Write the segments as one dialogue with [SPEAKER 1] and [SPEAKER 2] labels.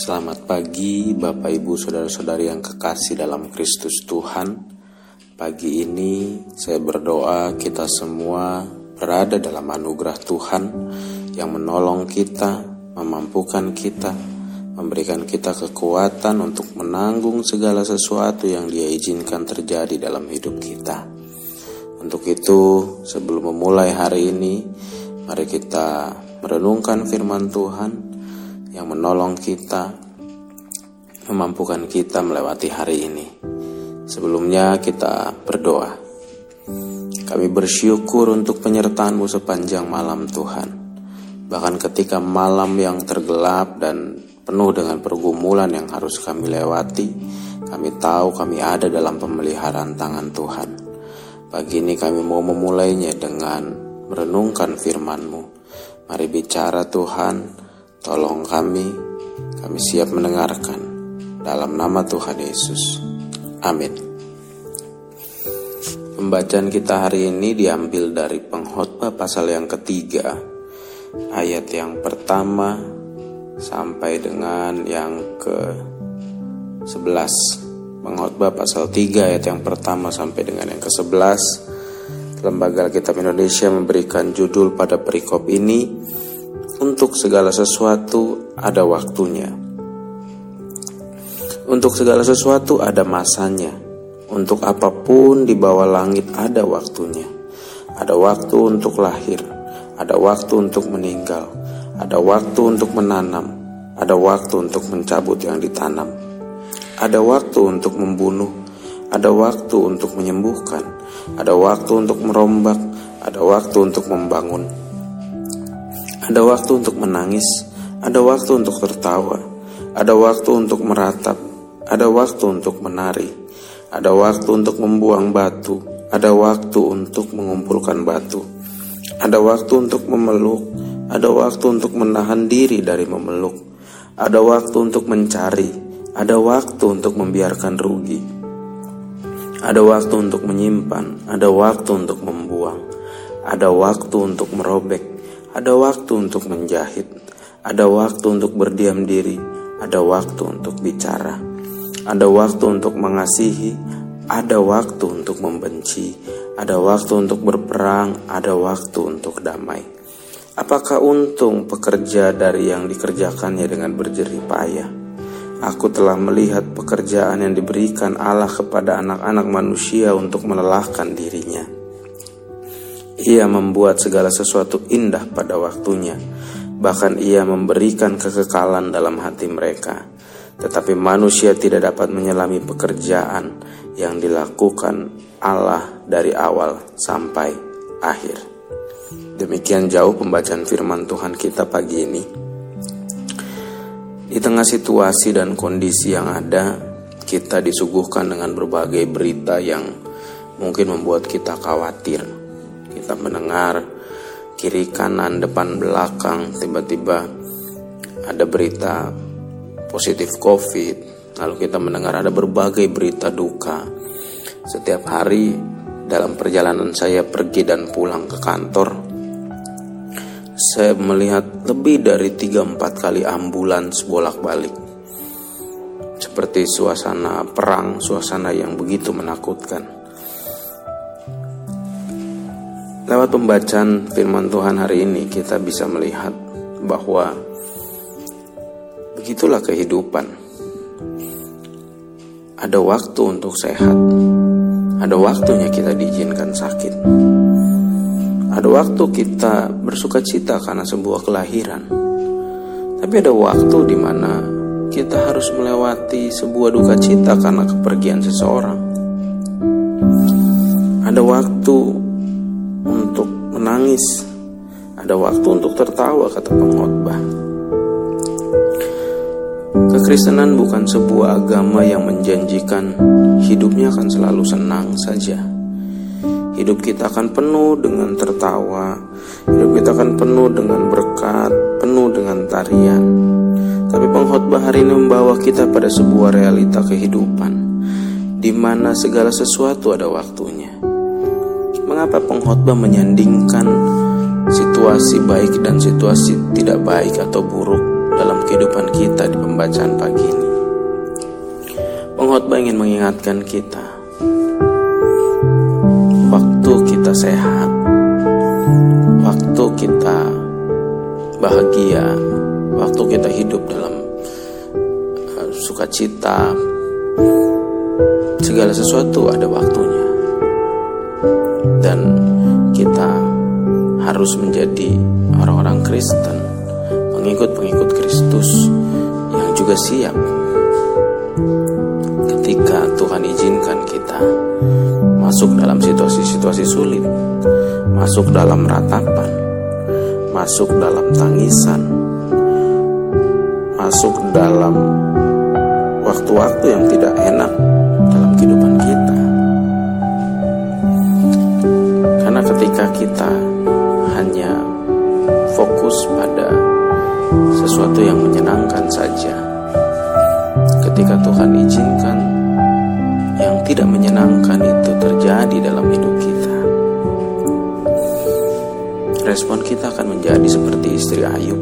[SPEAKER 1] Selamat pagi Bapak Ibu Saudara-saudari yang kekasih dalam Kristus Tuhan. Pagi ini saya berdoa kita semua berada dalam anugerah Tuhan Yang menolong kita, memampukan kita Memberikan kita kekuatan untuk menanggung segala sesuatu yang dia izinkan terjadi dalam hidup kita. Untuk itu sebelum memulai hari ini Mari kita merenungkan firman Tuhan yang menolong kita, memampukan kita melewati hari ini. Sebelumnya kita berdoa. Kami bersyukur untuk penyertaanmu sepanjang malam Tuhan. Bahkan ketika malam yang tergelap dan penuh dengan pergumulan yang harus kami lewati, kami tahu kami ada dalam pemeliharaan tangan Tuhan. Pagi ini kami mau memulainya dengan merenungkan firman-Mu. Mari bicara Tuhan, Tolong kami, kami siap mendengarkan. Dalam nama Tuhan Yesus. Amin. Pembacaan kita hari ini diambil dari pengkhotbah pasal yang ketiga, ayat yang pertama sampai dengan yang ke 11. Pengkhotbah pasal 3 ayat yang pertama sampai dengan yang ke-11. Lembaga Alkitab Indonesia memberikan judul pada perikop ini untuk segala sesuatu ada waktunya. Untuk segala sesuatu ada masanya. Untuk apa pun di bawah langit ada waktunya. Ada waktu untuk lahir, ada waktu untuk meninggal, ada waktu untuk menanam, ada waktu untuk mencabut yang ditanam. Ada waktu untuk membunuh, ada waktu untuk menyembuhkan, ada waktu untuk merombak, ada waktu untuk membangun. Ada waktu untuk menangis, ada waktu untuk tertawa, ada waktu untuk meratap, ada waktu untuk menari, ada waktu untuk membuang batu, ada waktu untuk mengumpulkan batu, ada waktu untuk memeluk, ada waktu untuk menahan diri dari memeluk, ada waktu untuk mencari, ada waktu untuk membiarkan rugi, ada waktu untuk menyimpan, ada waktu untuk membuang, ada waktu untuk merobek, ada waktu untuk menjahit, ada waktu untuk berdiam diri, ada waktu untuk bicara, ada waktu untuk mengasihi, ada waktu untuk membenci, ada waktu untuk berperang, ada waktu untuk damai. Apakah untung pekerja dari yang dikerjakannya dengan berjerih payah? Aku telah melihat pekerjaan yang diberikan Allah kepada anak-anak manusia untuk melelahkan dirinya. Ia membuat segala sesuatu indah pada waktunya, bahkan ia memberikan kekekalan dalam hati mereka. Tetapi manusia tidak dapat menyelami pekerjaan yang dilakukan Allah dari awal sampai akhir. Demikian jauh pembacaan firman Tuhan kita pagi ini. Di tengah situasi dan kondisi yang ada, kita disuguhkan dengan berbagai berita yang mungkin membuat kita khawatir kita mendengar kiri kanan depan belakang tiba-tiba ada berita positif covid lalu kita mendengar ada berbagai berita duka setiap hari dalam perjalanan saya pergi dan pulang ke kantor saya melihat lebih dari 3-4 kali ambulans bolak-balik seperti suasana perang, suasana yang begitu menakutkan. Lewat pembacaan firman Tuhan hari ini kita bisa melihat bahwa begitulah kehidupan. Ada waktu untuk sehat. Ada waktunya kita diizinkan sakit. Ada waktu kita bersuka cita karena sebuah kelahiran. Tapi ada waktu di mana kita harus melewati sebuah duka cita karena kepergian seseorang. Ada waktu menangis. Ada waktu untuk tertawa, kata pengkhotbah. Kekristenan bukan sebuah agama yang menjanjikan hidupnya akan selalu senang saja. Hidup kita akan penuh dengan tertawa, hidup kita akan penuh dengan berkat, penuh dengan tarian. Tapi pengkhotbah hari ini membawa kita pada sebuah realita kehidupan, di mana segala sesuatu ada waktunya mengapa pengkhotbah menyandingkan situasi baik dan situasi tidak baik atau buruk dalam kehidupan kita di pembacaan pagi ini. Pengkhotbah ingin mengingatkan kita waktu kita sehat, waktu kita bahagia, waktu kita hidup dalam uh, sukacita, segala sesuatu ada waktunya. Dan kita harus menjadi orang-orang Kristen, pengikut-pengikut Kristus yang juga siap ketika Tuhan izinkan kita masuk dalam situasi-situasi sulit, masuk dalam ratapan, masuk dalam tangisan, masuk dalam waktu-waktu yang tidak enak dalam kehidupan kita. Ketika kita hanya fokus pada sesuatu yang menyenangkan saja, ketika Tuhan izinkan yang tidak menyenangkan itu terjadi dalam hidup kita, respon kita akan menjadi seperti istri Ayub.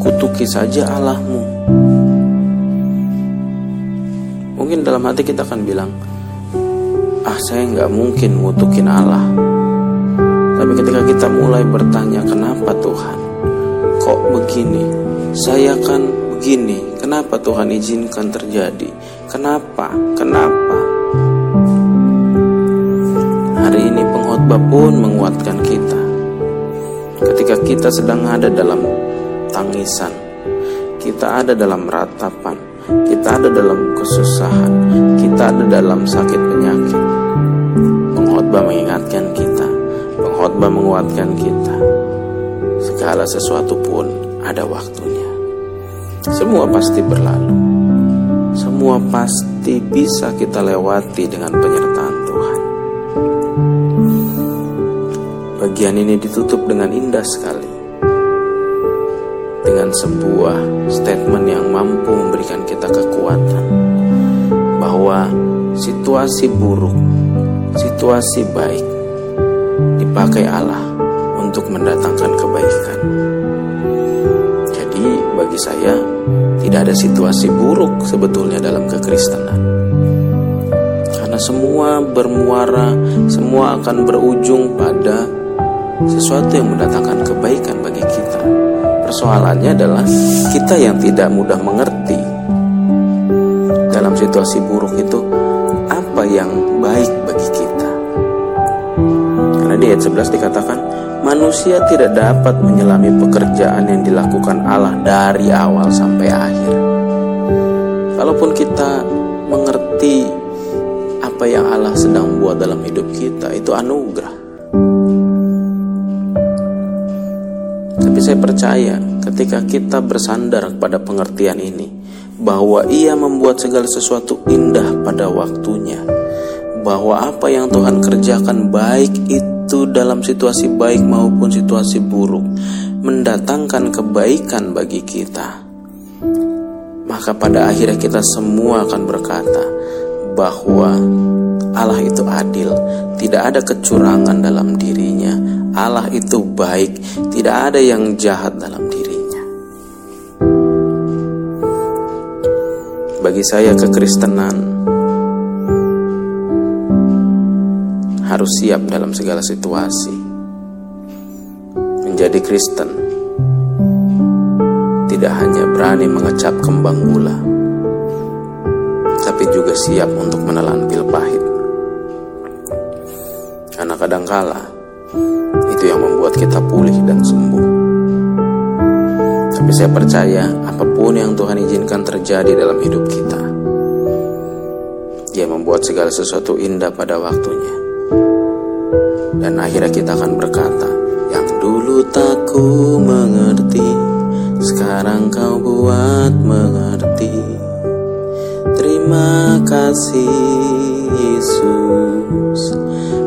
[SPEAKER 1] Kutuki saja Allahmu. Mungkin dalam hati kita akan bilang, ah saya nggak mungkin ngutukin Allah. Tapi ketika kita mulai bertanya, kenapa Tuhan? Kok begini? Saya kan begini. Kenapa Tuhan izinkan terjadi? Kenapa? Kenapa? Hari ini pengkhotbah pun menguatkan kita. Ketika kita sedang ada dalam tangisan, kita ada dalam ratapan, kita ada dalam kesusahan, kita ada dalam sakit penyakit. Pengkhotbah mengingatkan kita, pengkhotbah menguatkan kita. Segala sesuatu pun ada waktunya. Semua pasti berlalu. Semua pasti bisa kita lewati dengan penyertaan Tuhan. Bagian ini ditutup dengan indah sekali. Dengan sebuah statement yang mampu memberikan kita kekuatan bahwa situasi buruk, situasi baik dipakai Allah untuk mendatangkan kebaikan. Jadi bagi saya tidak ada situasi buruk sebetulnya dalam kekristenan. Karena semua bermuara, semua akan berujung pada sesuatu yang mendatangkan kebaikan bagi kita. Persoalannya adalah kita yang tidak mudah mengerti dalam situasi buruk itu apa yang Di ayat 11 dikatakan manusia tidak dapat menyelami pekerjaan yang dilakukan Allah dari awal sampai akhir. Kalaupun kita mengerti apa yang Allah sedang buat dalam hidup kita, itu anugerah. Tapi saya percaya ketika kita bersandar pada pengertian ini bahwa ia membuat segala sesuatu indah pada waktunya. Bahwa apa yang Tuhan kerjakan baik itu dalam situasi baik maupun situasi buruk mendatangkan kebaikan bagi kita. Maka pada akhirnya kita semua akan berkata bahwa Allah itu adil, tidak ada kecurangan dalam dirinya. Allah itu baik, tidak ada yang jahat dalam dirinya. Bagi saya kekristenan harus siap dalam segala situasi. Menjadi Kristen tidak hanya berani mengecap kembang gula, tapi juga siap untuk menelan pil pahit. Karena kadangkala itu yang membuat kita pulih dan sembuh. Tapi saya percaya apa pun yang Tuhan izinkan terjadi dalam hidup kita, Dia membuat segala sesuatu indah pada waktunya. Dan akhirnya kita akan berkata, yang dulu tak ku mengerti, sekarang kau buat mengerti. Terima kasih Yesus.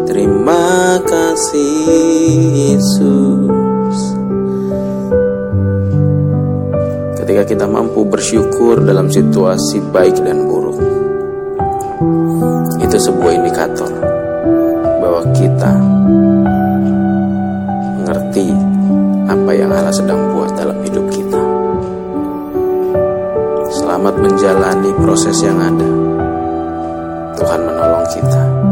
[SPEAKER 1] Terima kasih Yesus. Ketika kita mampu bersyukur dalam situasi baik dan buruk, itu sebuah indikator kita mengerti apa yang Allah sedang buat dalam hidup kita. Selamat menjalani proses yang ada. Tuhan menolong kita.